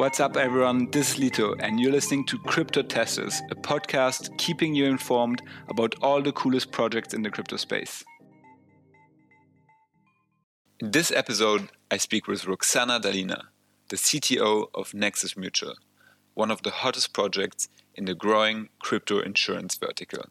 What's up, everyone? This is Lito, and you're listening to Crypto Testers, a podcast keeping you informed about all the coolest projects in the crypto space. In this episode, I speak with Roxana Danila, the CTO of Nexus Mutual, one of the hottest projects in the growing crypto insurance vertical.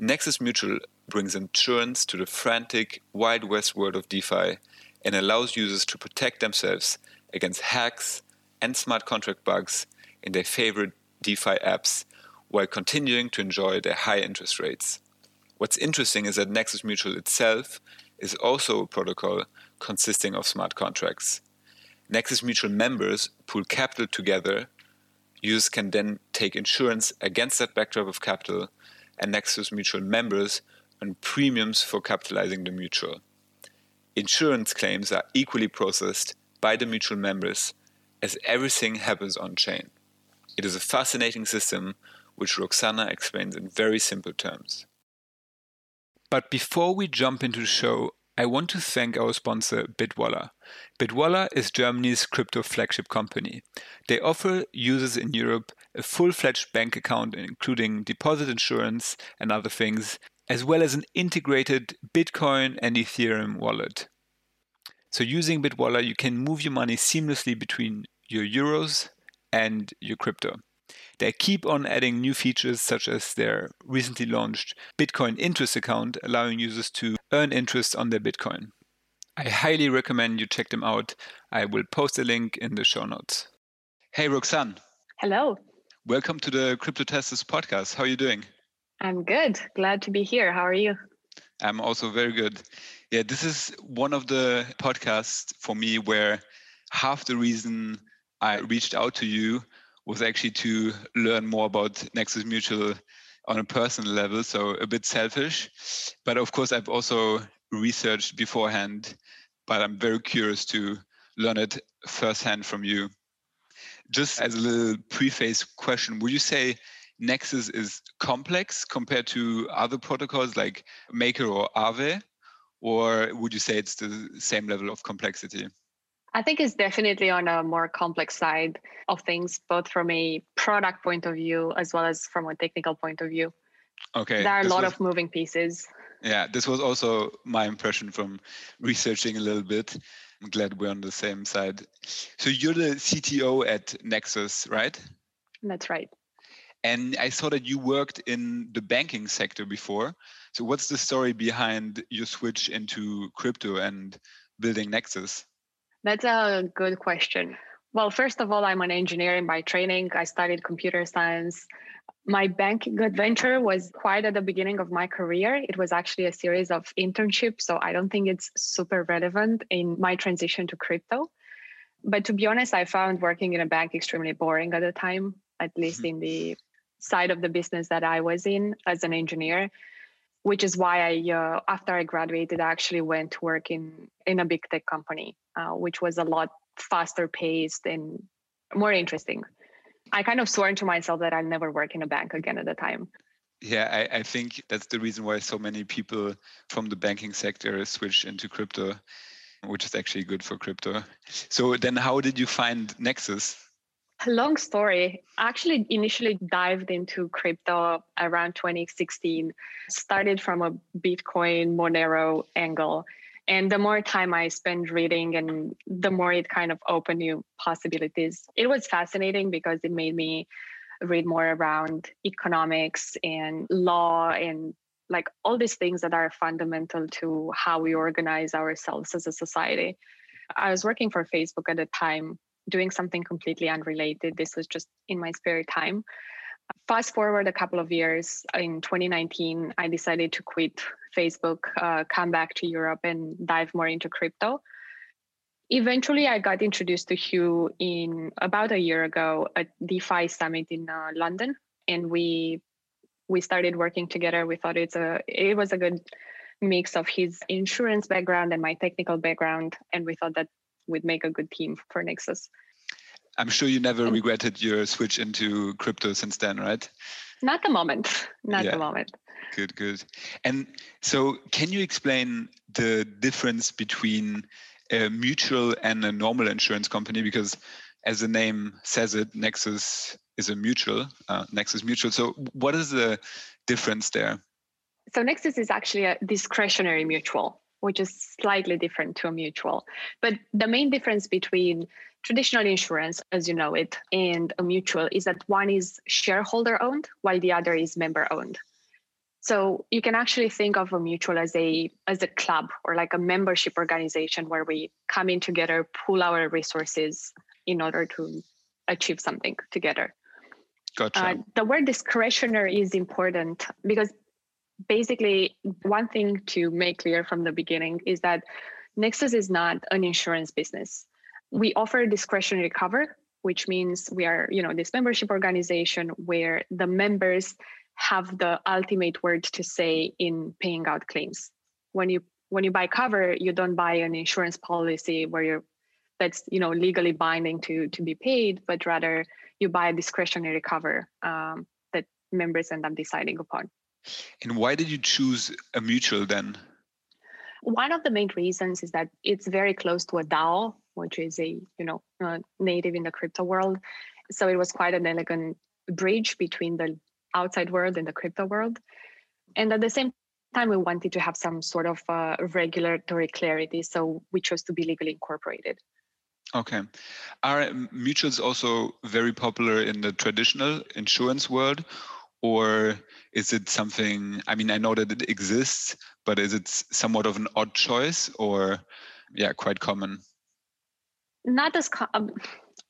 Nexus Mutual brings insurance to the frantic, wild west world of DeFi and allows users to protect themselves against hacks and smart contract bugs in their favorite DeFi apps while continuing to enjoy their high interest rates. What's interesting is that Nexus Mutual itself is also a protocol consisting of smart contracts. Nexus Mutual members pool capital together. Users can then take insurance against that backdrop of capital, and Nexus Mutual members earn premiums for capitalizing the mutual. Insurance claims are equally processed by the mutual members as everything happens on chain. It is a fascinating system which Roxana explains in very simple terms. But before we jump into the show, I want to thank our sponsor Bitwala. Bitwala is Germany's crypto flagship company. They offer users in Europe a full fledged bank account, including deposit insurance and other things, as well as an integrated Bitcoin and Ethereum wallet. So, using Bitwala, you can move your money seamlessly between your euros and your crypto. They keep on adding new features such as their recently launched Bitcoin interest account, allowing users to earn interest on their Bitcoin. I highly recommend you check them out. I will post a link in the show notes. Hey, Roxanne. Hello. Welcome to the Crypto Testers podcast. How are you doing? I'm good. Glad to be here. How are you? I'm also very good. Yeah, this is one of the podcasts for me where half the reason I reached out to you was actually to learn more about Nexus Mutual on a personal level, so a bit selfish. But of course, I've also researched beforehand, but I'm very curious to learn it firsthand from you. Just as a little preface question, would you say Nexus is complex compared to other protocols like Maker or Aave? Or would you say it's the same level of complexity? I think it's definitely on a more complex side of things, both from a product point of view as well as from a technical point of view. Okay. There are a lot was, of moving pieces. Yeah, this was also my impression from researching a little bit. I'm glad we're on the same side. So you're the CTO at Nexus, right? That's right. And I saw that you worked in the banking sector before. So what's the story behind your switch into crypto and building Nexus? That's a good question. Well, first of all, I'm an engineer by training. I studied computer science. My banking adventure was quite at the beginning of my career. It was actually a series of internships, so I don't think it's super relevant in my transition to crypto. But to be honest, I found working in a bank extremely boring at the time, at least mm-hmm. in the side of the business that I was in as an engineer which is why I, uh, after I graduated, I actually went to work in in a big tech company, uh, which was a lot faster paced and more interesting. I kind of swore to myself that I'd never work in a bank again at the time. Yeah, I, I think that's the reason why so many people from the banking sector switch into crypto, which is actually good for crypto. So then, how did you find Nexus? Long story. I actually initially dived into crypto around 2016, started from a Bitcoin Monero angle. And the more time I spent reading and the more it kind of opened new possibilities. It was fascinating because it made me read more around economics and law and like all these things that are fundamental to how we organize ourselves as a society. I was working for Facebook at the time doing something completely unrelated. This was just in my spare time. Fast forward a couple of years, in 2019, I decided to quit Facebook, uh, come back to Europe, and dive more into crypto. Eventually, I got introduced to Hugh in about a year ago at DeFi Summit in uh, London, and we we started working together. We thought it's a it was a good mix of his insurance background and my technical background, and we thought that would make a good team for Nexus. I'm sure you never regretted your switch into crypto since then, right? Not the moment. Not yeah. the moment. Good, good. And so, can you explain the difference between a mutual and a normal insurance company? Because as the name says it, Nexus is a mutual, uh, Nexus Mutual. So, what is the difference there? So, Nexus is actually a discretionary mutual, which is slightly different to a mutual. But the main difference between traditional insurance, as you know it, and a mutual is that one is shareholder owned while the other is member owned. So you can actually think of a mutual as a as a club or like a membership organization where we come in together, pool our resources in order to achieve something together. Gotcha. Uh, the word discretionary is important because basically one thing to make clear from the beginning is that Nexus is not an insurance business. We offer discretionary cover, which means we are, you know, this membership organization where the members have the ultimate word to say in paying out claims. When you when you buy cover, you don't buy an insurance policy where you're that's you know legally binding to to be paid, but rather you buy a discretionary cover um, that members end up deciding upon. And why did you choose a mutual then? One of the main reasons is that it's very close to a DAO, which is a you know uh, native in the crypto world. So it was quite an elegant bridge between the outside world and the crypto world. And at the same time, we wanted to have some sort of uh, regulatory clarity, so we chose to be legally incorporated. Okay. Are mutuals also very popular in the traditional insurance world? Or is it something, I mean, I know that it exists, but is it somewhat of an odd choice or, yeah, quite common? Not as, com- um,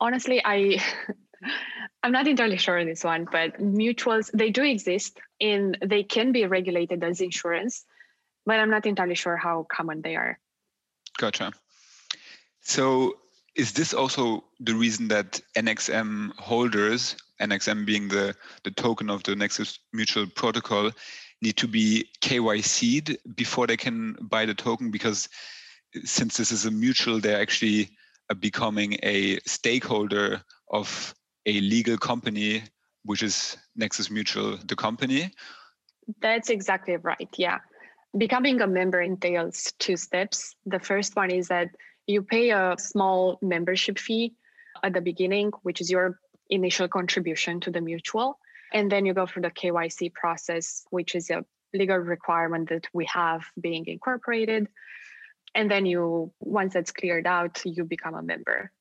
honestly, I. I'm not entirely sure on this one, but mutuals they do exist and they can be regulated as insurance, but I'm not entirely sure how common they are. Gotcha. So is this also the reason that NXM holders, NXM being the, the token of the Nexus Mutual Protocol, need to be KYC'd before they can buy the token? Because since this is a mutual, they're actually uh, becoming a stakeholder of a legal company, which is Nexus Mutual, the company. That's exactly right. Yeah. Becoming a member entails two steps. The first one is that you pay a small membership fee at the beginning, which is your initial contribution to the mutual. And then you go through the KYC process, which is a legal requirement that we have being incorporated. And then you, once that's cleared out, you become a member.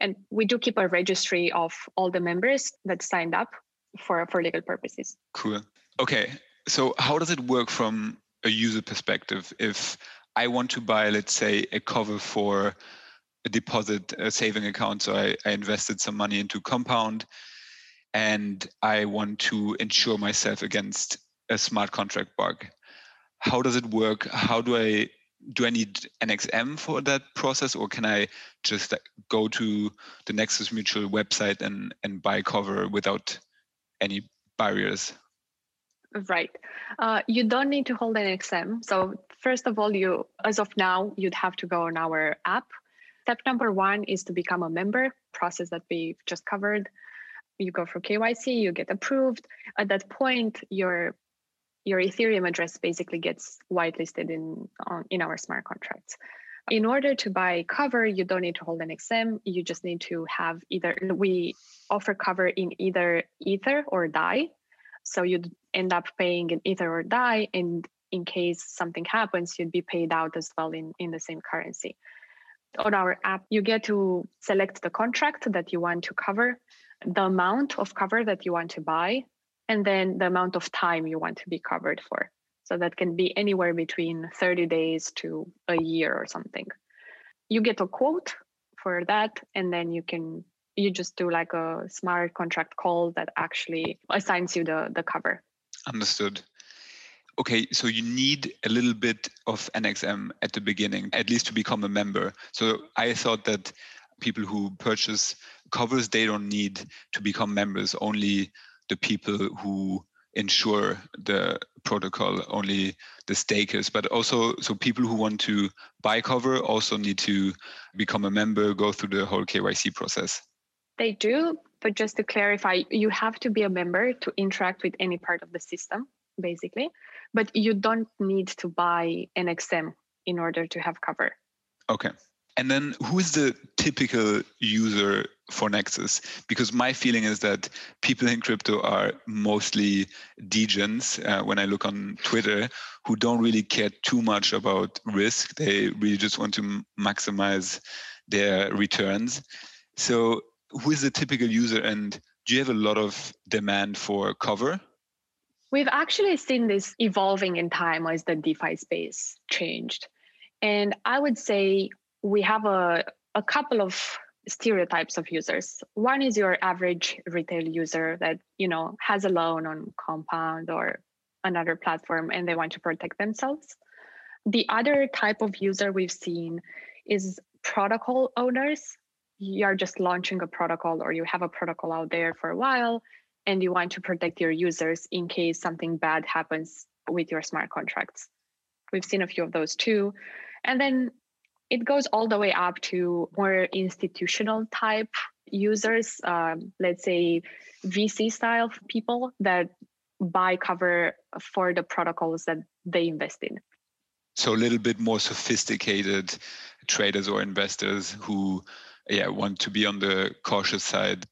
And we do keep a registry of all the members that signed up for, for legal purposes. Cool. Okay. So how does it work from a user perspective? If I want to buy, let's say, a cover for a deposit a saving account. So I, I invested some money into Compound and I want to insure myself against a smart contract bug. How does it work? How do I do I need NXM for that process, or can I just go to the Nexus Mutual website and and buy cover without any barriers? Right. Uh, you don't need to hold NXM. So first of all, you as of now, you'd have to go on our app. Step number one is to become a member, process that we just covered. You go for KYC, you get approved. At that point, your your Ethereum address basically gets whitelisted in on, in our smart contracts. In order to buy cover, you don't need to hold NXM. You just need to have either we offer cover in either Ether or DAI. So you'd end up paying in Ether or DAI, and in case something happens, you'd be paid out as well in, in the same currency. On our app, you get to select the contract that you want to cover, the amount of cover that you want to buy, and then the amount of time you want to be covered for. So that can be anywhere between 30 days to a year or something. You get a quote for that, and then you can you just do like a smart contract call that actually assigns you the, the cover. Understood. Okay, so you need a little bit of NXM at the beginning, at least to become a member. So I thought that people who purchase covers, they don't need to become members, only the people who insure the protocol, only the stakers, but also so people who want to buy cover also need to become a member, go through the whole KYC process. They do, but just to clarify, you have to be a member to interact with any part of the system, basically. But you don't need to buy NXM in order to have cover. Okay. And then who is the typical user for Nexus? Because my feeling is that people in crypto are mostly degens uh, when I look on Twitter who don't really care too much about risk. They really just want to maximize their returns. So who is the typical user and do you have a lot of demand for cover? We've actually seen this evolving in time as the DeFi space changed. And I would say we have a, a couple of stereotypes of users. One is your average retail user that, you know, has a loan on Compound or another platform and they want to protect themselves. The other type of user we've seen is protocol owners. You are just launching a protocol or you have a protocol out there for a while and you want to protect your users in case something bad happens with your smart contracts. We've seen a few of those too. And then it goes all the way up to more institutional type users, um, let's say VC style people that buy cover for the protocols that they invest in. So a little bit more sophisticated traders or investors who yeah want to be on the cautious side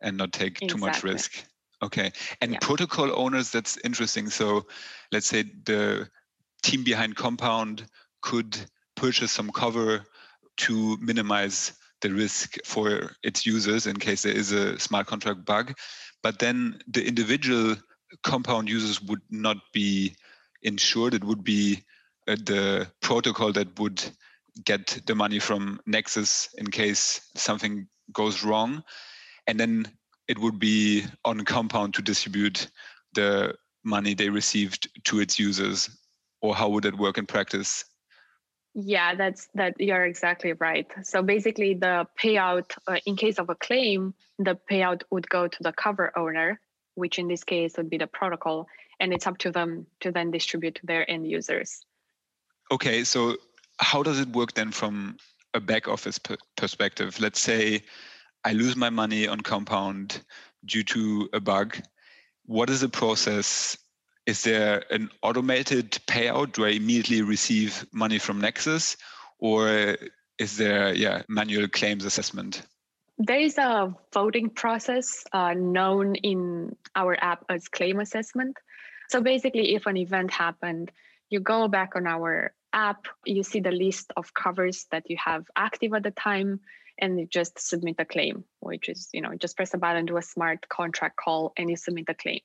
and not take exactly. too much risk. Okay. And yeah. protocol owners, that's interesting. So let's say the team behind Compound could purchase some cover to minimize the risk for its users in case there is a smart contract bug. But then the individual compound users would not be insured. It would be uh, the protocol that would get the money from Nexus in case something goes wrong. And then it would be on compound to distribute the money they received to its users. Or how would it work in practice? Yeah, that's that. You're exactly right. So basically, the payout uh, in case of a claim, the payout would go to the cover owner, which in this case would be the protocol, and it's up to them to then distribute to their end users. Okay, so how does it work then from a back office perspective? Let's say I lose my money on Compound due to a bug. What is the process is there an automated payout? Do I immediately receive money from Nexus, or is there yeah manual claims assessment? There is a voting process uh, known in our app as claim assessment. So basically, if an event happened, you go back on our app, you see the list of covers that you have active at the time, and just submit a claim, which is, you know, just press a button, do a smart contract call, and you submit a claim.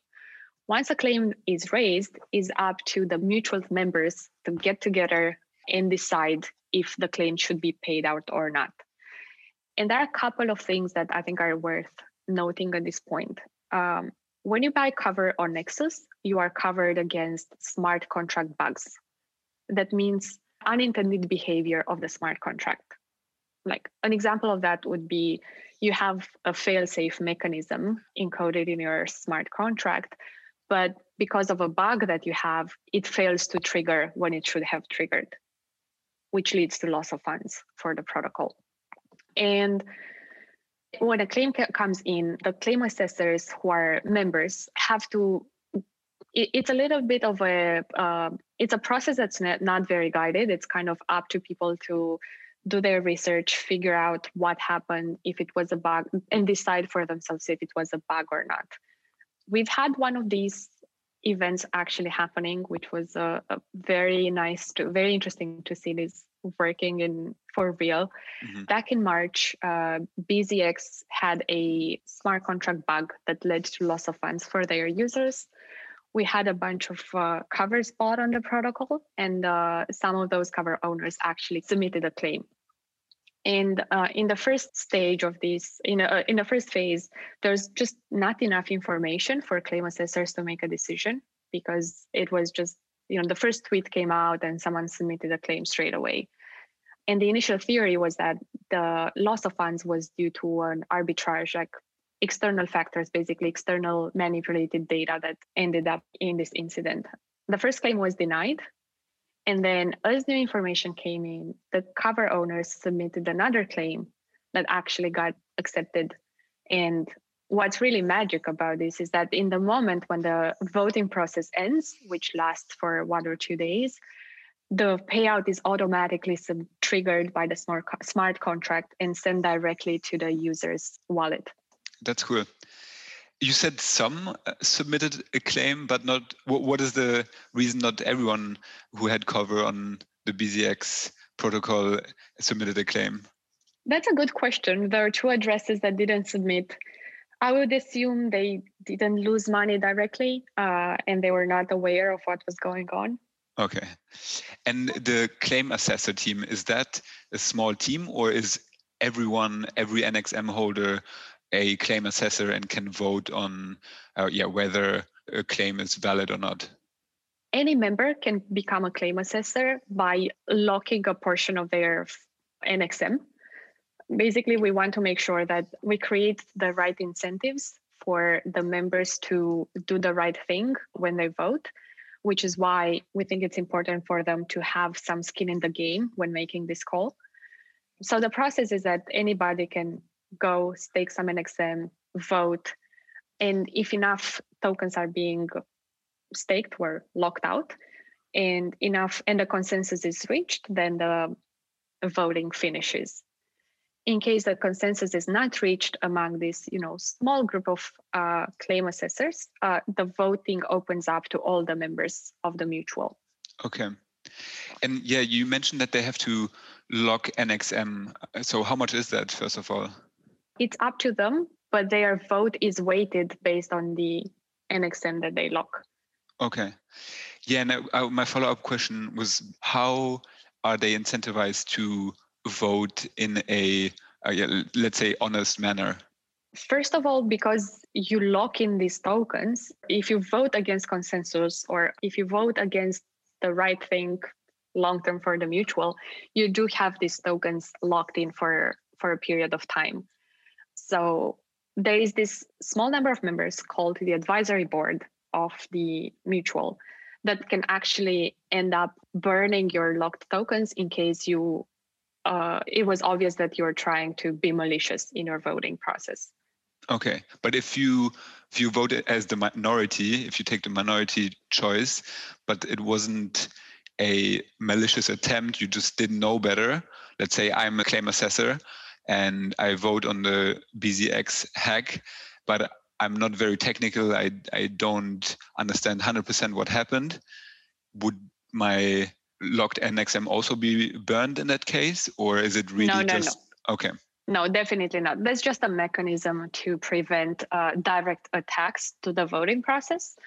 Once a claim is raised, is up to the mutual members to get together and decide if the claim should be paid out or not. And there are a couple of things that I think are worth noting at this point. Um, when you buy cover on Nexus, you are covered against smart contract bugs. That means unintended behavior of the smart contract. Like an example of that would be you have a fail safe mechanism encoded in your smart contract but because of a bug that you have, it fails to trigger when it should have triggered, which leads to loss of funds for the protocol. And when a claim comes in, the claim assessors who are members have to. it's a little bit of a. Uh, it's a process that's not very guided. It's kind of up to people to do their research, figure out what happened, if it was a bug, and decide for themselves if it was a bug or not we've had one of these events actually happening, which was a, a very nice, to, very interesting to see this working in for real. Mm-hmm. Back in March, uh, BZX had a smart contract bug that led to loss of funds for their users. We had a bunch of uh, covers bought on the protocol, and uh, some of those cover owners actually submitted a claim and uh, in the first stage of this, in, a, in the first phase, there's just not enough information for claim assessors to make a decision because it was just, you know, the first tweet came out and someone submitted a claim straight away. And the initial theory was that the loss of funds was due to an arbitrage, like external factors, basically external manipulated data that ended up in this incident. The first claim was denied and then, as new information came in, the cover owners submitted another claim that actually got accepted. And what's really magic about this is that in the moment when the voting process ends, which lasts for one or two days, the payout is automatically sub- triggered by the smart, co- smart contract and sent directly to the user's wallet. That's cool. You said some uh, submitted a claim, but not. What is the reason not everyone who had cover on the BZX protocol submitted a claim? That's a good question. There are two addresses that didn't submit. I would assume they didn't lose money directly uh, and they were not aware of what was going on. Okay. And the claim assessor team, is that a small team or is everyone, every NXM holder a claim assessor and can vote on uh, yeah, whether a claim is valid or not? Any member can become a claim assessor by locking a portion of their NXM. Basically, we want to make sure that we create the right incentives for the members to do the right thing when they vote which is why we think it's important for them to have some skin in the game when making this call. So the process is that anybody can go stake some NXM, vote, and if enough tokens are being staked or locked out, and enough and the consensus is reached, then the voting finishes. In case the consensus is not reached among this you know small group of uh, claim assessors uh, the voting opens up to all the members of the mutual. Okay. And yeah you mentioned that they have to lock nxm so how much is that first of all it's up to them but their vote is weighted based on the nxm that they lock. Okay. Yeah and uh, my follow-up question was how are they incentivized to vote in a uh, let's say honest manner? First of all, because you lock in these tokens, if you vote against consensus or if you vote against the right thing long term for the mutual, you do have these tokens locked in for, for a period of time. So there is this small number of members called the advisory board of the mutual that can actually end up burning your locked tokens in case you uh, it was obvious that you're trying to be malicious in your voting process. Okay, but if you if you voted as the minority, if you take the minority choice, but it wasn't a malicious attempt, you just didn't know better. Let's say I'm a claim assessor and I vote on the BZX hack, but I'm not very technical. I I don't understand 100% what happened. Would my locked NXM also be burned in that case, or is it really no, no, just no. okay? No, definitely not. That's just a mechanism to prevent uh, direct attacks to the voting process.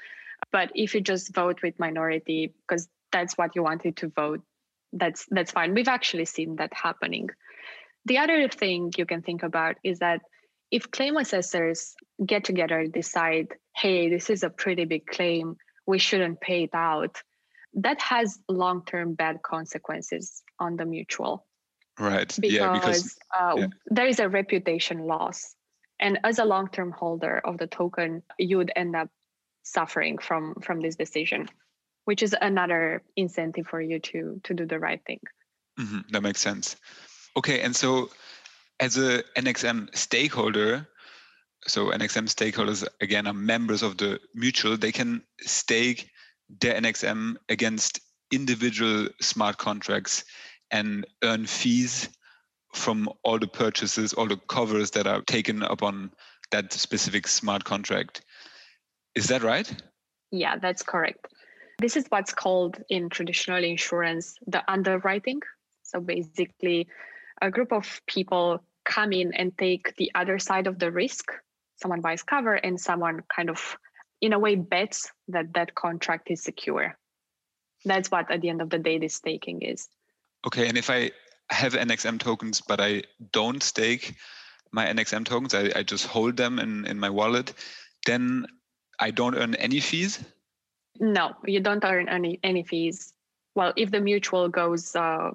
But if you just vote with minority because that's what you wanted to vote, that's that's fine. We've actually seen that happening. The other thing you can think about is that if claim assessors get together, and decide, hey, this is a pretty big claim, we shouldn't pay it out that has long term bad consequences on the mutual. Right. Because, yeah, because uh, yeah. there is a reputation loss. And as a long term holder of the token, you would end up suffering from from this decision, which is another incentive for you to to do the right thing. Mm-hmm. That makes sense. Okay, and so as a NXM stakeholder, so NXM stakeholders again are members of the mutual. They can stake their NXM against individual smart contracts and earn fees from all the purchases, all the covers that are taken upon that specific smart contract. Is that right? Yeah, that's correct. This is what's called in traditional insurance the underwriting. So basically, a group of people come in and take the other side of the risk. Someone buys cover and someone kind of in a way bets that that contract is secure. That's what at the end of the day this staking is. Okay and if i have nxm tokens but i don't stake my nxm tokens i, I just hold them in, in my wallet then i don't earn any fees? No you don't earn any any fees. Well if the mutual goes uh,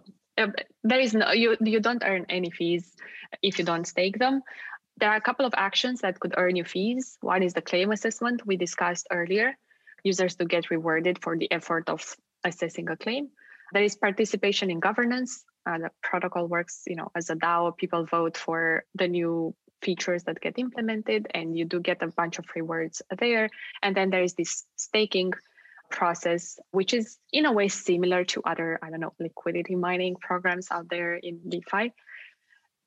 there is no you you don't earn any fees if you don't stake them there are a couple of actions that could earn you fees. One is the claim assessment we discussed earlier. Users to get rewarded for the effort of assessing a claim. There is participation in governance. Uh, the protocol works, you know, as a DAO. People vote for the new features that get implemented, and you do get a bunch of rewards there. And then there is this staking. Process, which is in a way similar to other, I don't know, liquidity mining programs out there in DeFi.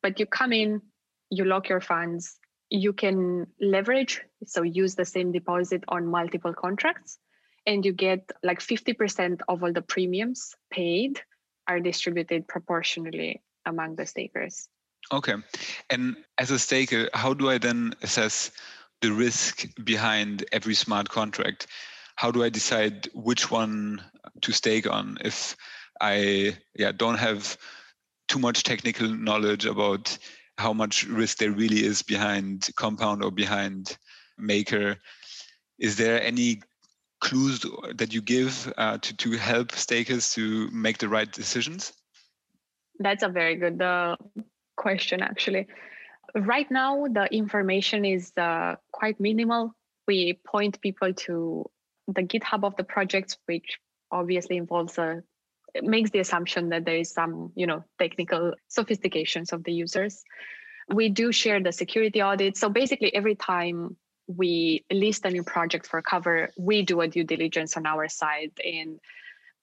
But you come in, you lock your funds, you can leverage, so use the same deposit on multiple contracts, and you get like 50% of all the premiums paid are distributed proportionally among the stakers. Okay. And as a staker, how do I then assess the risk behind every smart contract? How do I decide which one to stake on if I yeah don't have too much technical knowledge about how much risk there really is behind compound or behind maker? Is there any clues that you give uh, to, to help stakers to make the right decisions? That's a very good uh, question, actually. Right now, the information is uh, quite minimal. We point people to the GitHub of the project, which obviously involves a makes the assumption that there is some, you know, technical sophistications of the users. We do share the security audit. So basically, every time we list a new project for cover, we do a due diligence on our side and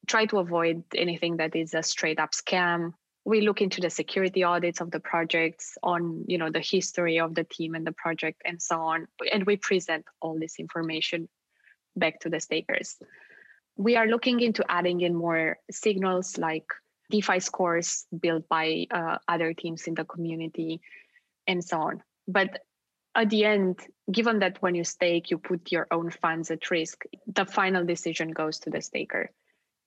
try to avoid anything that is a straight up scam we look into the security audits of the projects on you know the history of the team and the project and so on and we present all this information back to the stakers. We are looking into adding in more signals like defi scores built by uh, other teams in the community and so on. But at the end given that when you stake you put your own funds at risk the final decision goes to the staker.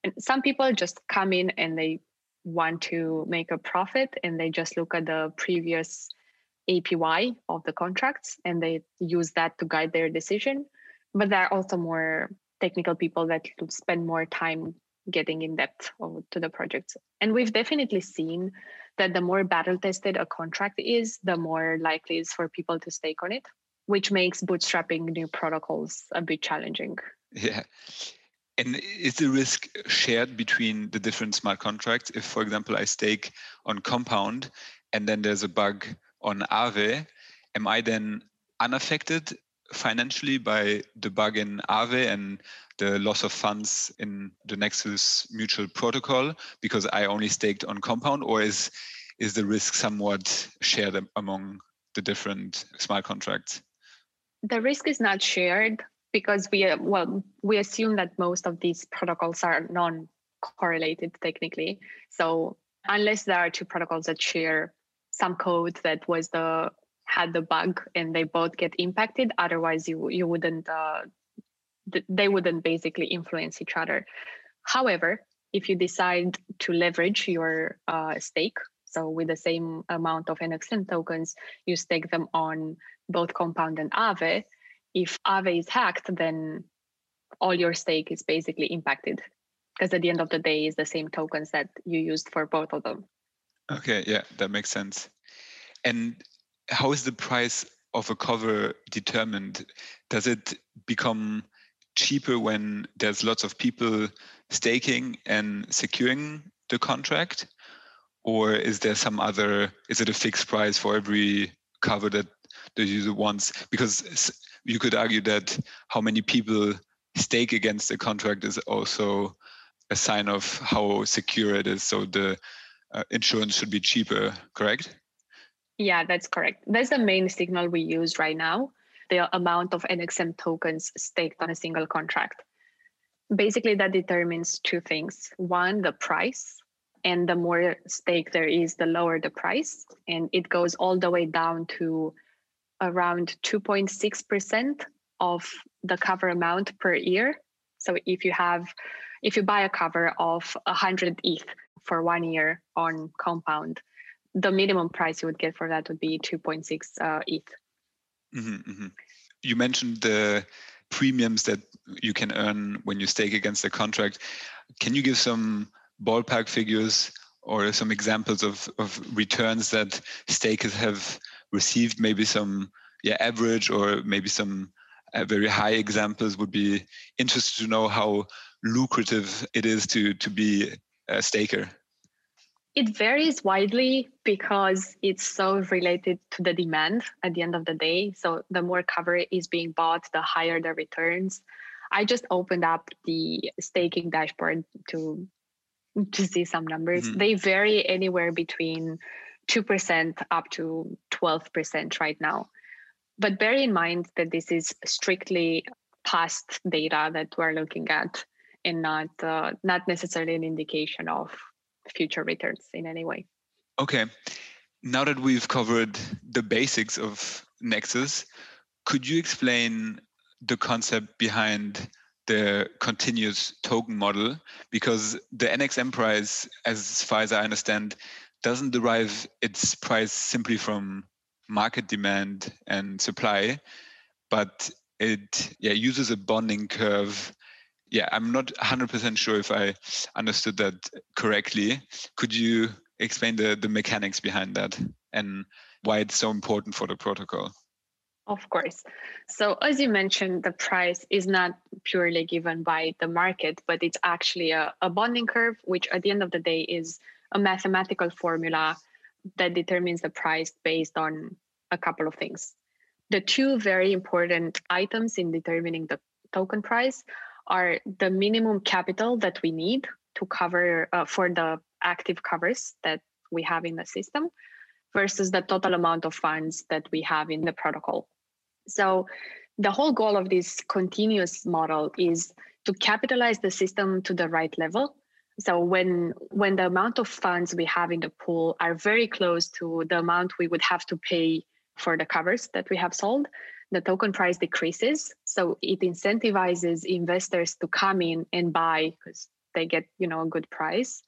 And some people just come in and they want to make a profit and they just look at the previous APY of the contracts and they use that to guide their decision. But there are also more technical people that spend more time getting in depth to the projects. And we've definitely seen that the more battle tested a contract is, the more likely it is for people to stake on it, which makes bootstrapping new protocols a bit challenging. Yeah. And is the risk shared between the different smart contracts? If, for example, I stake on Compound and then there's a bug on Aave, am I then unaffected financially by the bug in Aave and the loss of funds in the Nexus mutual protocol because I only staked on Compound, or is is the risk somewhat shared among the different smart contracts? The risk is not shared because we uh, well we assume that most of these protocols are non-correlated technically so unless there are two protocols that share some code that was the had the bug and they both get impacted otherwise you you wouldn't uh, they wouldn't basically influence each other however if you decide to leverage your uh, stake so with the same amount of nxm tokens you stake them on both compound and aave if Aave is hacked, then all your stake is basically impacted because at the end of the day, it's the same tokens that you used for both of them. Okay, yeah, that makes sense. And how is the price of a cover determined? Does it become cheaper when there's lots of people staking and securing the contract? Or is there some other, is it a fixed price for every cover that the user wants? Because you could argue that how many people stake against a contract is also a sign of how secure it is. So the uh, insurance should be cheaper, correct? Yeah, that's correct. That's the main signal we use right now the amount of NXM tokens staked on a single contract. Basically, that determines two things one, the price. And the more stake there is, the lower the price. And it goes all the way down to around 2.6% of the cover amount per year. So if you have, if you buy a cover of 100 ETH for one year on Compound, the minimum price you would get for that would be 2.6 uh, ETH. Mm-hmm, mm-hmm. You mentioned the premiums that you can earn when you stake against a contract. Can you give some ballpark figures or some examples of, of returns that stakers have received maybe some yeah average or maybe some uh, very high examples would be interested to know how lucrative it is to to be a staker it varies widely because it's so related to the demand at the end of the day so the more cover is being bought the higher the returns I just opened up the staking dashboard to to see some numbers. Mm-hmm. They vary anywhere between 2% up to 12% right now. But bear in mind that this is strictly past data that we're looking at and not uh, not necessarily an indication of future returns in any way. Okay. Now that we've covered the basics of Nexus, could you explain the concept behind the continuous token model? Because the NXM price, as far as I understand, doesn't derive its price simply from market demand and supply, but it yeah uses a bonding curve. Yeah, I'm not 100% sure if I understood that correctly. Could you explain the, the mechanics behind that and why it's so important for the protocol? Of course. So, as you mentioned, the price is not purely given by the market, but it's actually a, a bonding curve, which at the end of the day is a mathematical formula that determines the price based on a couple of things. The two very important items in determining the token price are the minimum capital that we need to cover uh, for the active covers that we have in the system versus the total amount of funds that we have in the protocol. So, the whole goal of this continuous model is to capitalize the system to the right level so when when the amount of funds we have in the pool are very close to the amount we would have to pay for the covers that we have sold the token price decreases. So it incentivizes investors to come in and buy because they get you know a good price.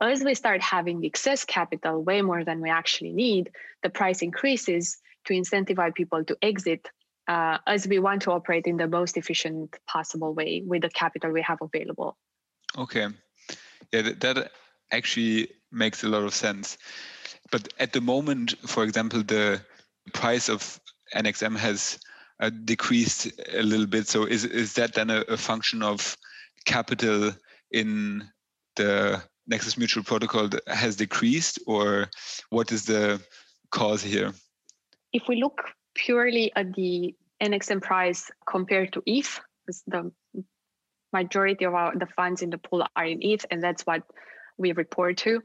As we start having excess capital way more than we actually need the price increases to incentivize people to exit uh, as we want to operate in the most efficient possible way with the capital we have available. Okay. Yeah, that, that actually makes a lot of sense. But at the moment, for example, the price of NXM has uh, decreased a little bit. So is is that then a, a, function of capital in the Nexus Mutual Protocol has decreased, or what is the cause here? If we look purely at the NXM price compared to ETH, the majority of our the funds in the pool are in ETH, and that's what we report to.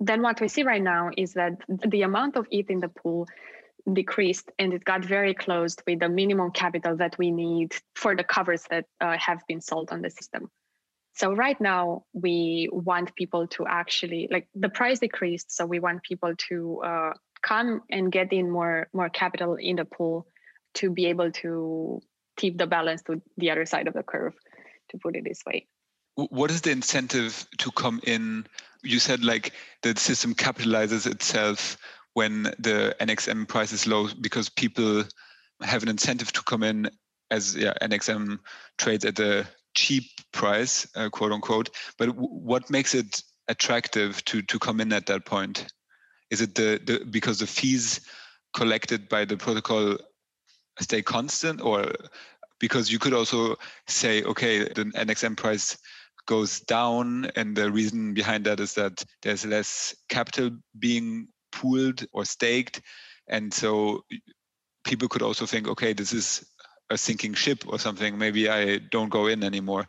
Then what we see right now is that the amount of ETH in the pool decreased and it got very close with the minimum capital that we need for the covers that uh, have been sold on the system. So right now we want people to actually like the price decreased, so we want people to uh, come and get in more more capital in the pool to be able to keep the balance to the other side of the curve to put it this way. What is the incentive to come in? You said like the system capitalizes itself when the NXM price is low because people have an incentive to come in as yeah, NXM trades at a cheap price, uh, quote unquote. But what makes it attractive to to come in at that point? Is it the, the because the fees collected by the protocol stay constant, or because you could also say, okay, the NXM price goes down, and the reason behind that is that there's less capital being pooled or staked, and so people could also think, okay, this is a sinking ship or something. Maybe I don't go in anymore.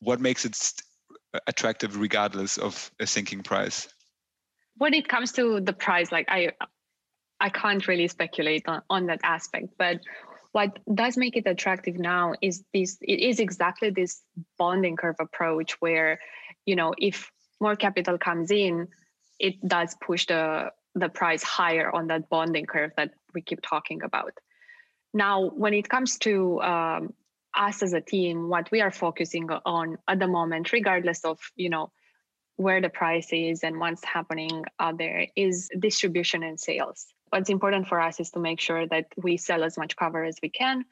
What makes it attractive regardless of a sinking price? When it comes to the price, like I, I can't really speculate on, on that aspect, but what does make it attractive now is this it is exactly this bonding curve approach where you know if more capital comes in it does push the the price higher on that bonding curve that we keep talking about. Now when it comes to um, us as a team what we are focusing on at the moment regardless of you know where the price is and what's happening out there is distribution and sales. What's important for us is to make sure that we sell as much cover as we can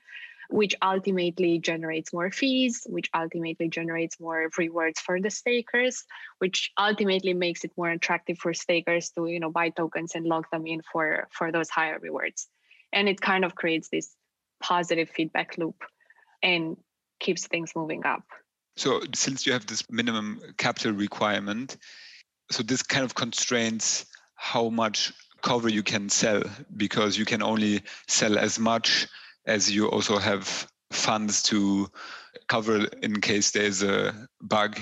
which ultimately generates more fees, which ultimately generates more rewards for the stakers, which ultimately makes it more attractive for stakers to you know buy tokens and lock them in for for those higher rewards. And it kind of creates this positive feedback loop and keeps things moving up. So since you have this minimum capital requirement, so this kind of constrains how much cover you can sell because you can only sell as much as you also have funds to cover in case there's a bug.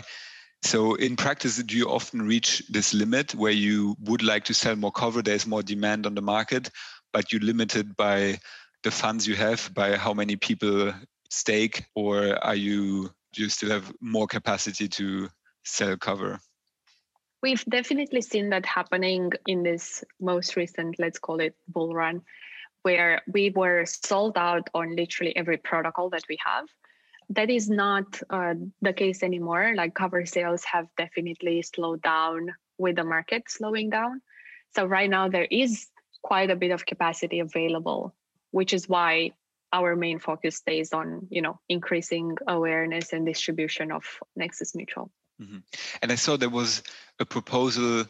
So in practice, do you often reach this limit where you would like to sell more cover? There's more demand on the market, but you're limited by the funds you have, by how many people stake, or are you do you still have more capacity to sell cover? We've definitely seen that happening in this most recent, let's call it bull run, where we were sold out on literally every protocol that we have. That is not uh, the case anymore. Like cover sales have definitely slowed down with the market slowing down. So right now there is quite a bit of capacity available, which is why our main focus stays on, you know, increasing awareness and distribution of Nexus Mutual. Mm-hmm. And I saw there was a proposal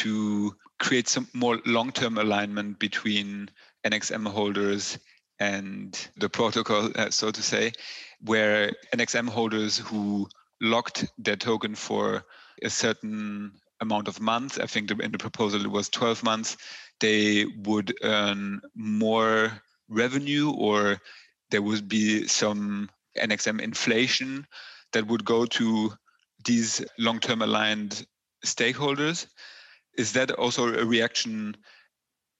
to create some more long-term alignment between NXM holders and the protocol, uh, so to say, where NXM holders who locked their token for a certain amount of months, I think in the proposal it was 12 months, they would earn more revenue or there would be some NXM inflation that would go to these long-term aligned stakeholders. Is that also a reaction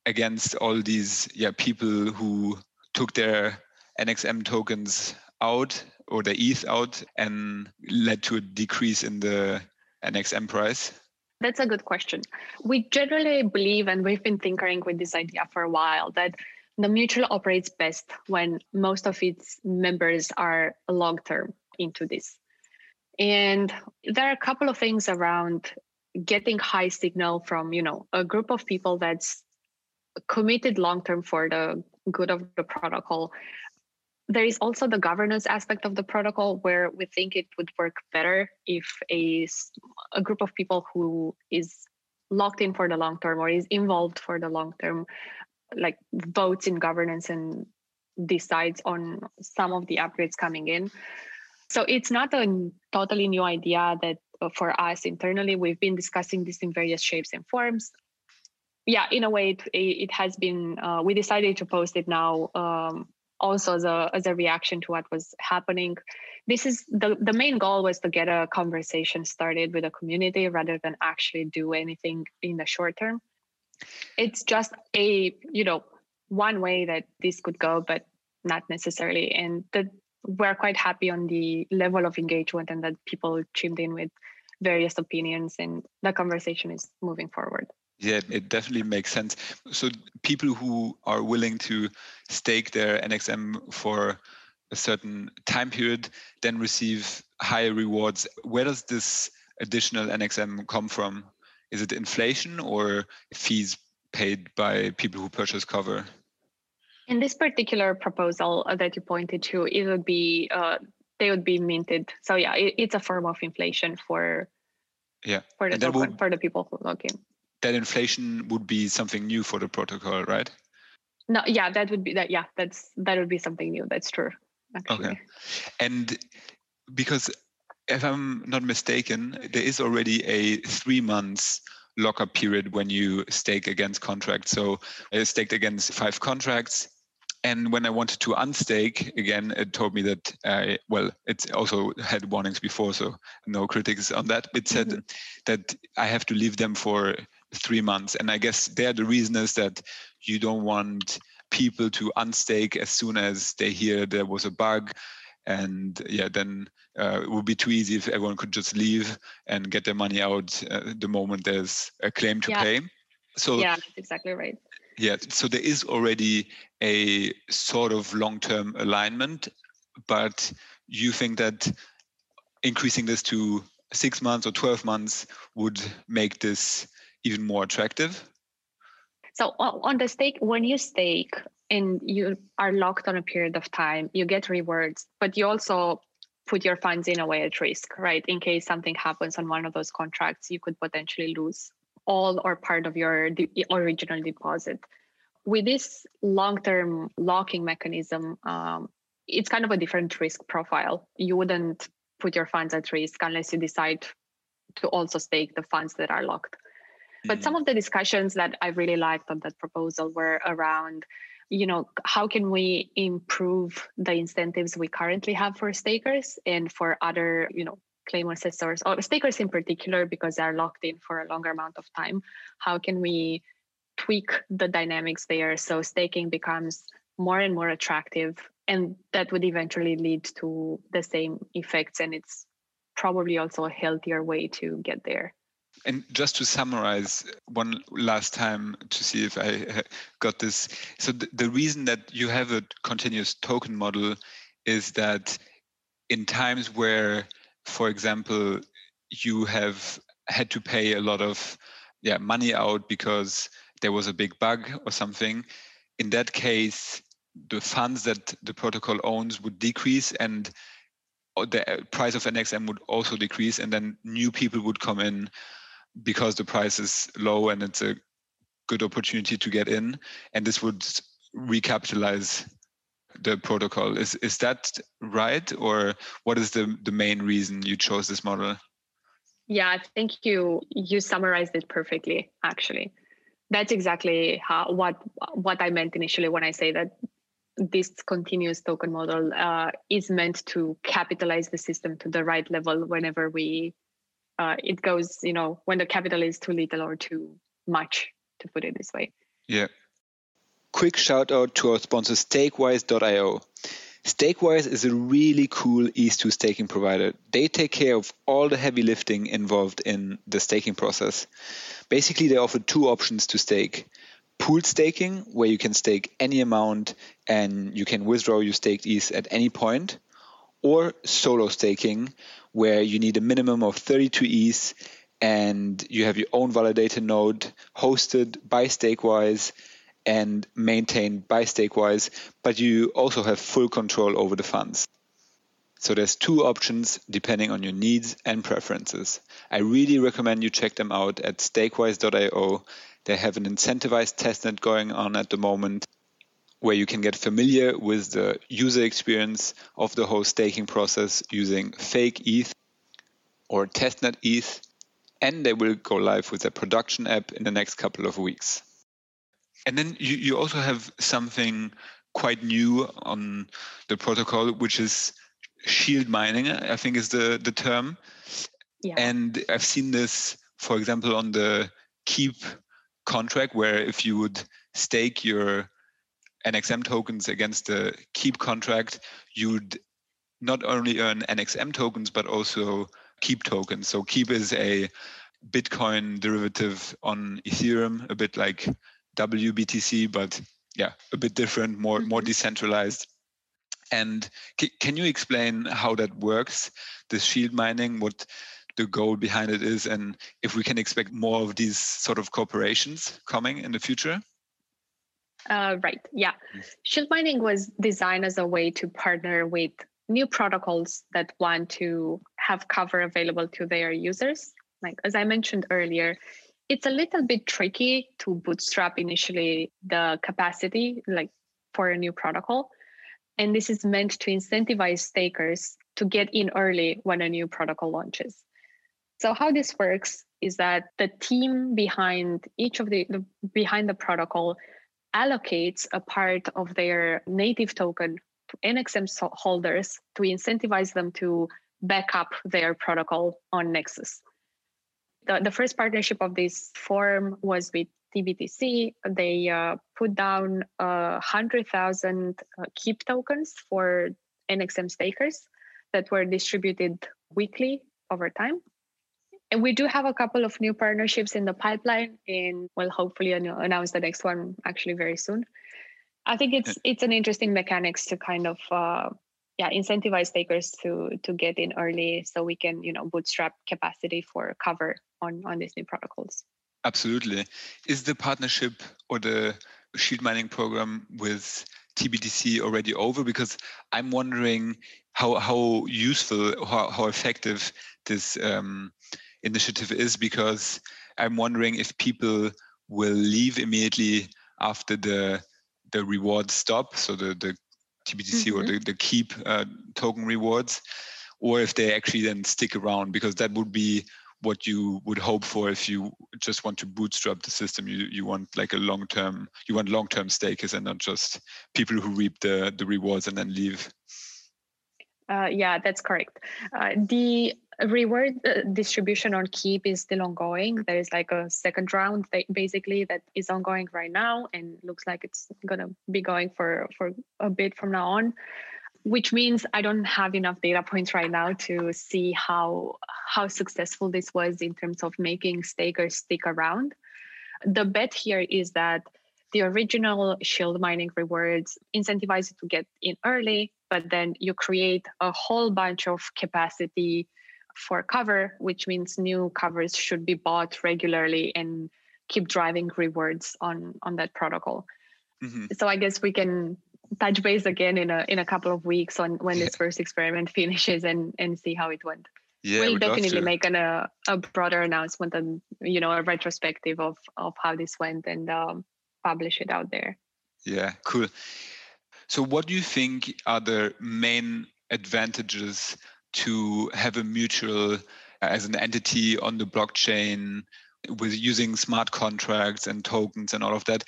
against all these yeah people who took their NXM tokens out or the ETH out and led to a decrease in the NXM price? That's a good question. We generally believe, and we've been tinkering with this idea for a while, that the mutual operates best when most of its members are long term into this. And there are a couple of things around getting high signal from, you know, a group of people that's committed long term for the good of the protocol. There is also the governance aspect of the protocol where we think it would work better if a, a group of people who is locked in for the long term or is involved for the long term like votes in governance and decides on some of the upgrades coming in. So it's not a totally new idea that uh, for us internally. We've been discussing this in various shapes and forms yeah in a way it, it has been uh, we decided to post it now um, also as a as a reaction to what was happening. This is the the main goal was to get a conversation started with the community rather than actually do anything in the short term. It's just a you know one way that this could go but not necessarily. And the we're quite happy on the level of engagement and that people chimed in with various opinions and the conversation is moving forward. Yeah, it definitely makes sense. So people who are willing to stake their NXM for a certain time period then receive higher rewards. Where does this additional NXM come from? Is it inflation or fees paid by people who purchase cover? In this particular proposal that you pointed to, it would be uh, they would be minted. So yeah, it, it's a form of inflation for yeah for the token, would, for the people who log in. That inflation would be something new for the protocol, right? No, yeah, that would be that. Yeah, that's that would be something new. That's true. Actually. Okay, and because if I'm not mistaken, there is already a three months lockup period when you stake against contracts. So I staked against five contracts and when I wanted to unstake again, it told me that uh, well, it also had warnings before, so no critics on that. It said mm-hmm. that I have to leave them for three months, and I guess there the reason is that you don't want people to unstake as soon as they hear there was a bug, and yeah, then uh, it would be too easy if everyone could just leave and get their money out uh, the moment there's a claim to yeah. pay. So yeah, that's exactly right. Yeah, so there is already a sort of long-term alignment, but you think that increasing this to six months or 12 months would make this even more attractive? So on the stake, when you stake and you are locked on a period of time, you get rewards, but you also put your funds in a way at risk, right? In case something happens on one of those contracts, you could potentially lose all or part of your de- original deposit. With this long term locking mechanism, um, it's kind of a different risk profile. You wouldn't put your funds at risk unless you decide to also stake the funds that are locked. But some mm. of the discussions that I really liked on that proposal were around you know, how can we improve the incentives we currently have for stakers and for other, you know, claim assessors or stakers in particular because they're locked in for a longer amount of time. How can we tweak the dynamics there so staking becomes more and more attractive and that would eventually lead to the same effects and it's probably also a healthier way to get there and just to summarize one last time to see if I got this. So the, the reason that you have a continuous token model is that in times where, for example, you have had to pay a lot of yeah money out because there was a big bug or something, in that case, the funds that the protocol owns would decrease and uh, the price of NXM would also decrease, and then new people would come in because the price is low and it's a good opportunity to get in and this would recapitalize the protocol. Is is that right or what is the the main reason you chose this model? Yeah i think you you summarized it perfectly actually. That's exactly how what what i meant initially when i say that this continuous token model uh, is meant to capitalize the system to the right level whenever we uh, it goes, you know, when the capital is too little or too much, to put it this way. Yeah. Quick shout out to our sponsor, Stakewise.io. Stakewise is a really cool ETH2 staking provider. They take care of all the heavy lifting involved in the staking process. Basically, they offer two options to stake pool staking, where you can stake any amount and you can withdraw your staked ETH at any point, or solo staking, where you need a minimum of 32 ETH and you have your own validator node hosted by Stakewise and maintained by Stakewise, but you also have full control over the funds. So there's two options depending on your needs and preferences. I really recommend you check them out at stakewise.io. They have an incentivized testnet going on at the moment where you can get familiar with the user experience of the whole staking process using fake ETH or testnet ETH, and they will go live with their production app in the next couple of weeks. And then you, you also have something quite new on the protocol, which is shield mining, I think is the, the term. Yeah. And I've seen this, for example, on the Keep contract, where if you would stake your NXM tokens against the Keep contract, you'd not only earn NXM tokens, but also Keep tokens. So Keep is a Bitcoin derivative on Ethereum, a bit like WBTC, but yeah, a bit different, more more mm-hmm. decentralized. And c- can you explain how that works, the shield mining, what the goal behind it is, and if we can expect more of these sort of corporations coming in the future? Uh, right. Yeah. Shield mining was designed as a way to partner with new protocols that want to have cover available to their users. Like as I mentioned earlier, it's a little bit tricky to bootstrap initially the capacity like for a new protocol. And this is meant to incentivize stakers to get in early when a new protocol launches. So how this works is that the team behind each of the, the behind the protocol allocates a part of their native token to NXM holders to incentivize them to back up their protocol on Nexus. The, the first partnership of this form was with TBTC. They uh, put down uh, 100,000 uh, KEEP tokens for NXM stakers that were distributed weekly over time. And we do have a couple of new partnerships in the pipeline, and we'll hopefully announce the next one actually very soon. I think it's it's an interesting mechanics to kind of uh, yeah incentivize stakers to to get in early, so we can you know bootstrap capacity for cover on on these new protocols. Absolutely, is the partnership or the shield mining program with TBTC already over? Because I'm wondering how how useful, how, how effective this um, initiative is because I'm wondering if people will leave immediately after the the rewards stop, so the the TBTC mm-hmm. or the, the keep uh, token rewards, or if they actually then stick around because that would be what you would hope for if you just want to bootstrap the system. You you want like a long term you want long term stakers and not just people who reap the the rewards and then leave. Uh, yeah, that's correct. Uh, the reward uh, distribution on Keep is still ongoing. There is like a second round basically that is ongoing right now and looks like it's gonna be going for for a bit from now on which means I don't have enough data points right now to see how how successful this was in terms of making stakers stick around. The bet here is that the original shield mining rewards incentivize you to get in early, but then you create a whole bunch of capacity for cover, which means new covers should be bought regularly and keep driving rewards on on that protocol. Mm-hmm. So I guess we can touch base again in a in a couple of weeks on when yeah. this first experiment finishes and and see how it went. Yeah, we'll definitely make an, a, a broader announcement and you know a retrospective of of how this went and um, publish it out there. Yeah, cool. So, what do you think are the main advantages to have a mutual uh, as an entity on the blockchain with using smart contracts and tokens and all of that?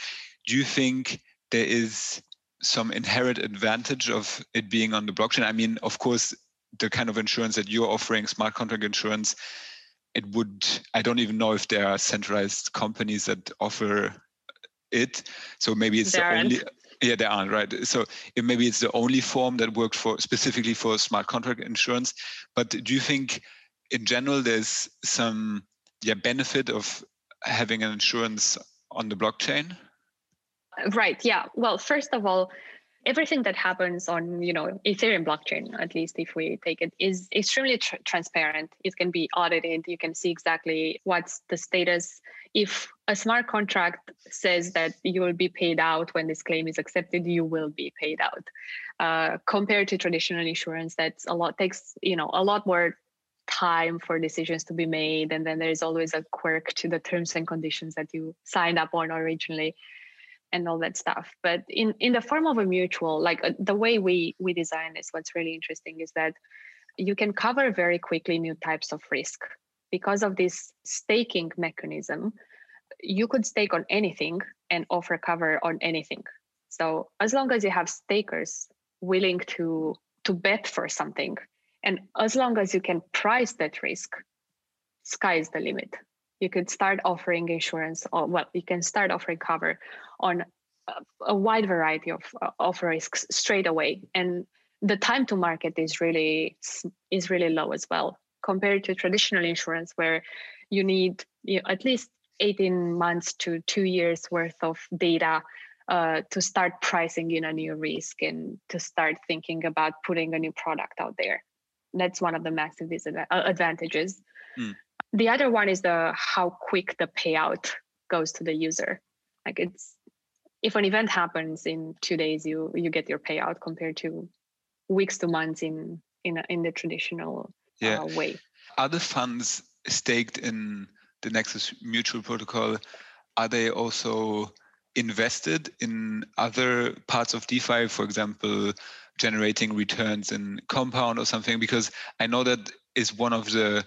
Do you think there is some inherent advantage of it being on the blockchain? I mean, of course, the kind of insurance that you're offering, smart contract insurance, it would, I don't even know if there are centralized companies that offer it. So maybe it's there the only, yeah, there aren't, right? So it, maybe it's the only form that worked for specifically for smart contract insurance. But do you think in general there's some yeah benefit of having an insurance on the blockchain? Right. Yeah. Well, first of all, everything that happens on you know ethereum blockchain at least if we take it is extremely tr- transparent. It can be audited. You can see exactly what's the status. If a smart contract says that you will be paid out when this claim is accepted you will be paid out. Uh, compared to traditional insurance that's a lot takes you know a lot more time for decisions to be made. And then there's always a quirk to the terms and conditions that you signed up on originally and all that stuff. But in in the form of a mutual like uh, the way we we design this what's really interesting is that you can cover very quickly new types of risk. Because of this staking mechanism you could stake on anything and offer cover on anything. So as long as you have stakers willing to to bet for something and as long as you can price that risk sky is the limit you could start offering insurance or well you can start offering cover on a, wide variety of, of risks straight away. And the time to market is really is really low as well compared to traditional insurance where you need you know, at least 18 months to two years worth of data uh, to start pricing in a new risk and to start thinking about putting a new product out there. That's one of the massive disadvantages mm. The other one is the how quick the payout goes to the user. Like it's if an event happens in two days, you you get your payout compared to weeks to months in in in the traditional yeah. uh, way. Are the funds staked in the Nexus Mutual Protocol? Are they also invested in other parts of DeFi, for example, generating returns in Compound or something? Because I know that is one of the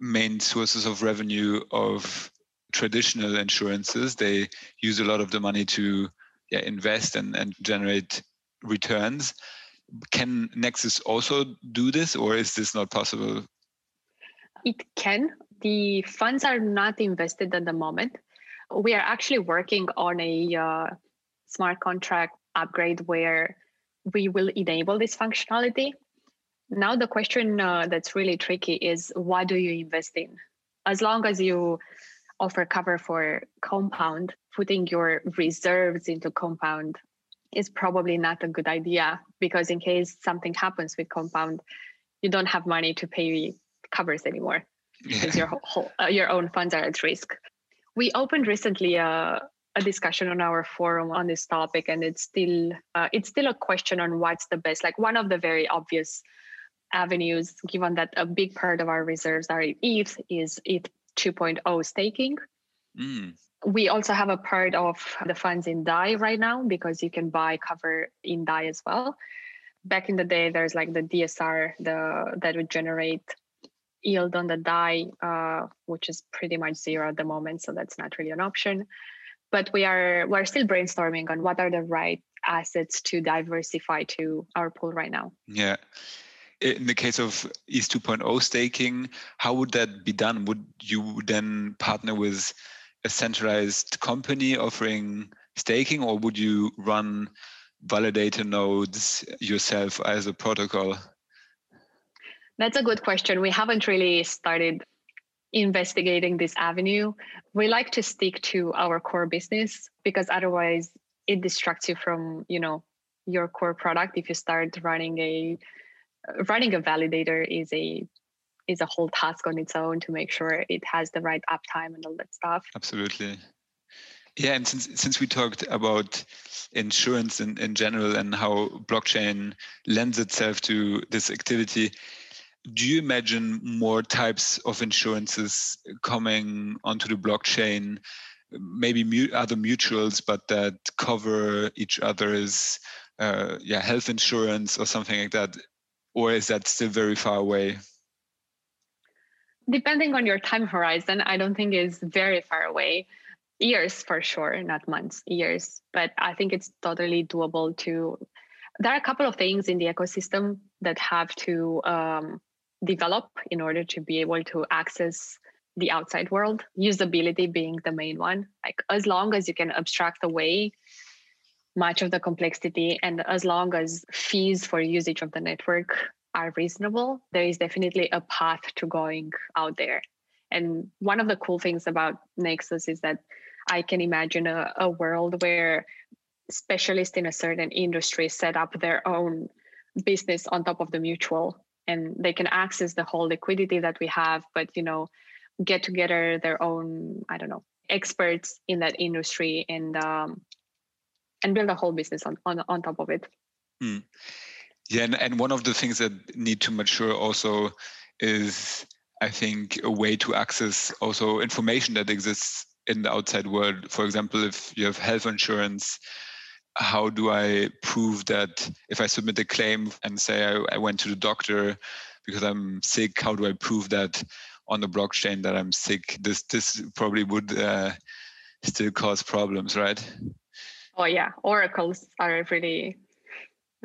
main sources of revenue of traditional insurances. They use a lot of the money to yeah, invest and, and generate returns. Can Nexus also do this, or is this not possible? It can. The funds are not invested at the moment. We are actually working on a uh, smart contract upgrade where we will enable this functionality now the question uh, that's really tricky is what do you invest in? As long as you offer cover for compound, putting your reserves into compound is probably not a good idea because in case something happens with compound, you don't have money to pay covers anymore because your whole, uh, your own funds are at risk. We opened recently a, a discussion on our forum on this topic, and it's still uh, it's still a question on what's the best. Like one of the very obvious avenues, given that a big part of our reserves are in ETH, is ETH 2.0 staking. Mm. We also have a part of the funds in DAI right now because you can buy cover in DAI as well. Back in the day, there's like the DSR, the that would generate yield on the DAI, uh, which is pretty much zero at the moment, so that's not really an option. But we are we're still brainstorming on what are the right assets to diversify to our pool right now. Yeah. In the case of ETH 2.0 staking, how would that be done? Would you then partner with a centralized company offering staking, or would you run validator nodes yourself as a protocol? That's a good question. We haven't really started investigating this avenue. We like to stick to our core business because otherwise it distracts you from, you know, your core product if you start running a running a validator is a is a whole task on its own to make sure it has the right uptime and all that stuff. Absolutely. Yeah, and since since we talked about insurance in, in general and how blockchain lends itself to this activity, do you imagine more types of insurances coming onto the blockchain? Maybe mu- other mutuals, but that cover each other's uh, yeah health insurance or something like that, or is that still very far away? Depending on your time horizon, I don't think is very far away years for sure, not months, years. But I think it's totally doable to. There are a couple of things in the ecosystem that have to um, develop in order to be able to access the outside world. Usability being the main one. Like as long as you can abstract away much of the complexity and as long as fees for usage of the network are reasonable, there is definitely a path to going out there. And one of the cool things about Nexus is that I can imagine a, a world where specialists in a certain industry set up their own business on top of the mutual and they can access the whole liquidity that we have but you know get together their own i don't know experts in that industry and um, and build a whole business on on, on top of it mm. yeah and, and one of the things that need to mature also is i think a way to access also information that exists in the outside world. For example, if you have health insurance, how do I prove that if I submit a claim and say I, I went to the doctor because I'm sick, how do I prove that on the blockchain that I'm sick? This this probably would uh, still cause problems, right? Oh yeah, oracles are a really,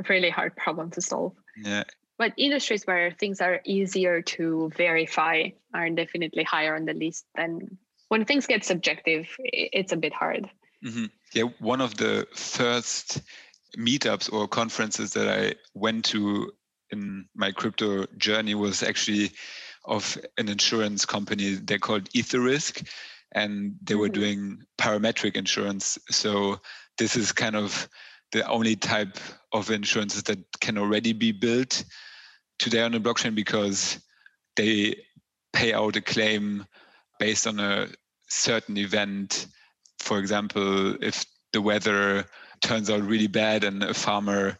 really hard problem to solve. Yeah. But industries where things are easier to verify are definitely higher on the list than when things get subjective, it's a bit hard. Mm-hmm. Yeah, one of the first meetups or conferences that I went to in my crypto journey was actually of an insurance company. They're called Etherisc, and they mm-hmm. were doing parametric insurance. So this is kind of the only type of insurances that can already be built today on the blockchain because they pay out a claim based on a certain event. For example, if the weather turns out really bad and a farmer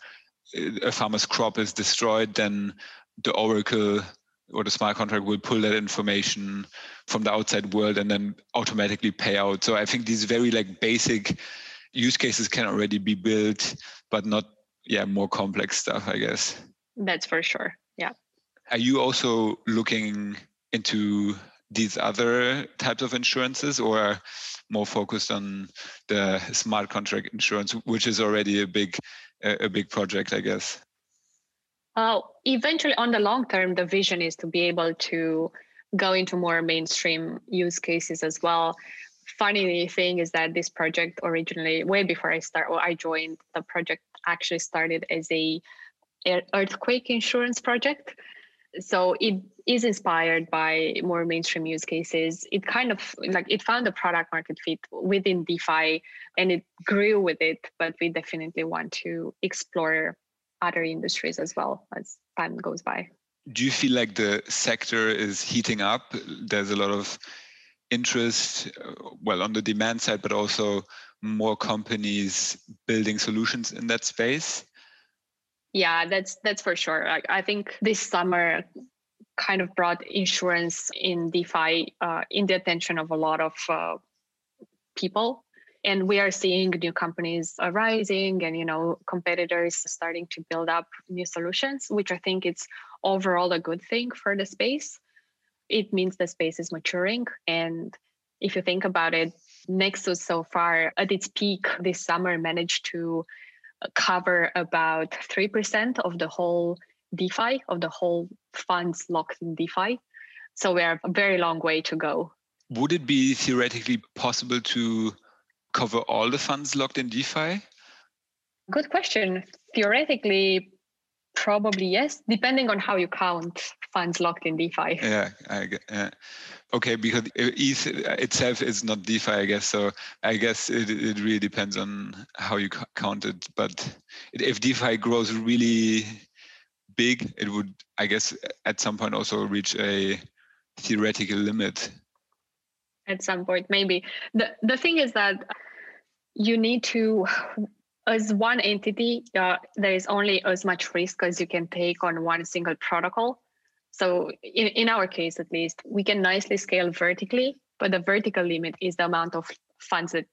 a farmer's crop is destroyed, then the oracle or the smart contract will pull that information from the outside world and then automatically pay out. So I think these very like basic use cases can already be built, but not yeah more complex stuff, I guess. That's for sure. Yeah. Are you also looking into these other types of insurances or more focused on the smart contract insurance which is already a big a big project i guess uh, eventually on the long term the vision is to be able to go into more mainstream use cases as well funny thing is that this project originally way before i start well, i joined the project actually started as a earthquake insurance project. So it is inspired by more mainstream use cases. It kind of like it found a product market fit within defi and it grew with it but we definitely want to explore other industries as well as time goes by. Do you feel like the sector is heating up? There's a lot of interest uh, well on the demand side but also more companies building solutions in that space yeah, that's that's for sure. Like, I think this summer kind of brought insurance in DeFi uh, in the attention of a lot of uh, people, and we are seeing new companies arising, and you know competitors starting to build up new solutions, which I think it's overall a good thing for the space. It means the space is maturing. And if you think about it, Nexus so far at its peak this summer managed to cover about 3% of the whole DeFi, of the whole funds locked in DeFi. So we are a very long way to go. Would it be theoretically possible to cover all the funds locked in DeFi? Good question. Theoretically, probably yes, depending on how you count funds locked in DeFi. Yeah, I, yeah. Okay, because ETH itself is not DeFi, I guess. So I guess it, it really depends on how you count it. But if DeFi grows really big, it would, I guess, at some point also reach a theoretical limit. At some point, maybe. The the thing is that you need to as one entity, uh, there is only as much risk as you can take on one single protocol. So in, in our case, at least, we can nicely scale vertically, but the vertical limit is the amount of funds that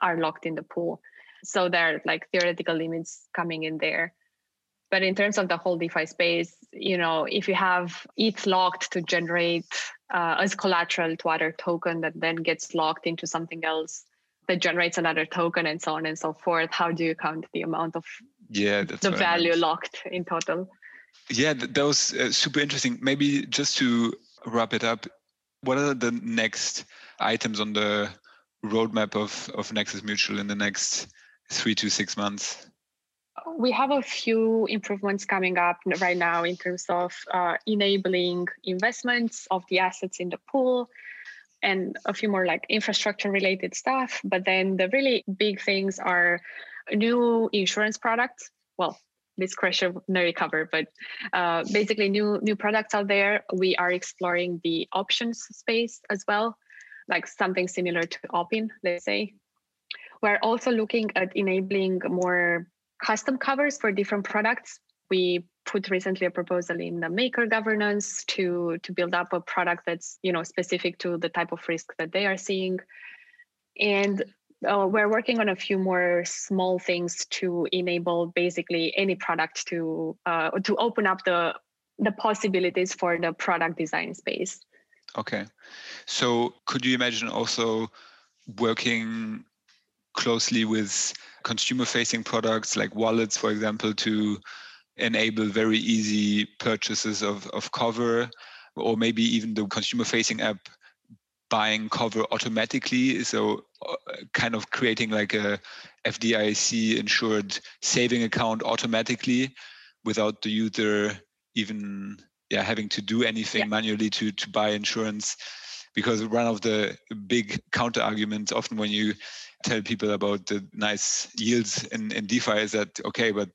are locked in the pool. So there are like theoretical limits coming in there. But in terms of the whole DeFi space, you know, if you have ETH locked to generate uh, as collateral to other token that then gets locked into something else, that generates another token and so on and so forth how do you count the amount of yeah the value locked in total? Yeah that was uh, super interesting. Maybe just to wrap it up what are the next items on the roadmap of of nexus mutual in the next three to six months? We have a few improvements coming up right now in terms of uh, enabling investments of the assets in the pool and a few more like infrastructure related stuff. But then the really big things are new insurance products. Well, this discretionary cover, but uh, basically new new products out there. We are exploring the options space as well, like something similar to Opyn, let's say. We're also looking at enabling more custom covers for different products. We put recently a proposal in the maker governance to to build up a product that's you know specific to the type of risk that they are seeing. And uh, we're working on a few more small things to enable basically any product to uh, to open up the the possibilities for the product design space. Okay. So could you imagine also working closely with consumer facing products like wallets for example to enable very easy purchases of, of cover or maybe even the consumer facing app buying cover automatically so uh, kind of creating like a fdic insured saving account automatically without the user even yeah having to do anything yeah. manually to to buy insurance because one of the big counter arguments often when you tell people about the nice yields in, in defi is that okay but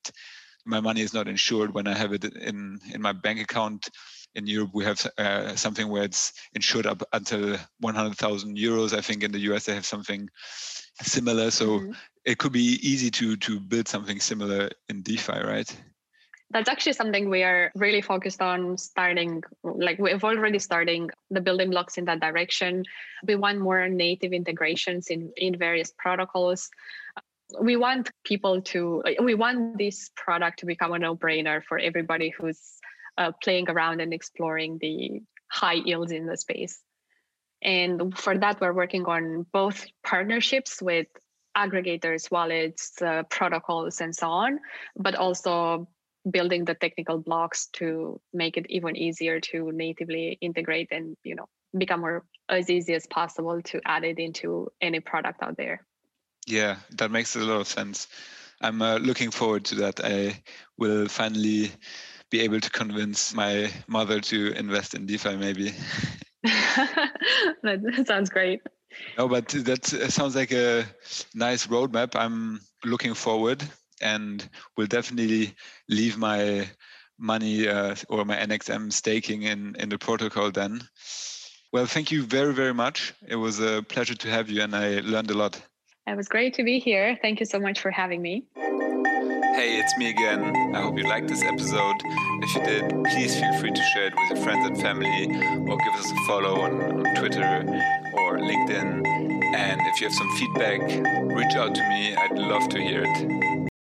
my money is not insured when I have it in in my bank account. In Europe, we have uh, something where it's insured up until 100,000 euros. I think in the US they have something similar. So mm-hmm. it could be easy to to build something similar in DeFi, right? That's actually something we are really focused on starting. Like we've already starting the building blocks in that direction. We want more native integrations in in various protocols we want people to we want this product to become a no-brainer for everybody who's uh, playing around and exploring the high yields in the space. And for that we're working on both partnerships with aggregators wallets uh, protocols and so on but also building the technical blocks to make it even easier to natively integrate and you know become more as easy as possible to add it into any product out there yeah, that makes a lot of sense. I'm uh, looking forward to that. I will finally be able to convince my mother to invest in DeFi, maybe. that sounds great. No, but that sounds like a nice roadmap. I'm looking forward and will definitely leave my money uh, or my NXM staking in, in the protocol then. Well, thank you very, very much. It was a pleasure to have you and I learned a lot. It was great to be here. Thank you so much for having me. Hey, it's me again. I hope you liked this episode. If you did, please feel free to share it with your friends and family or give us a follow on, on Twitter or LinkedIn. And if you have some feedback, reach out to me. I'd love to hear it.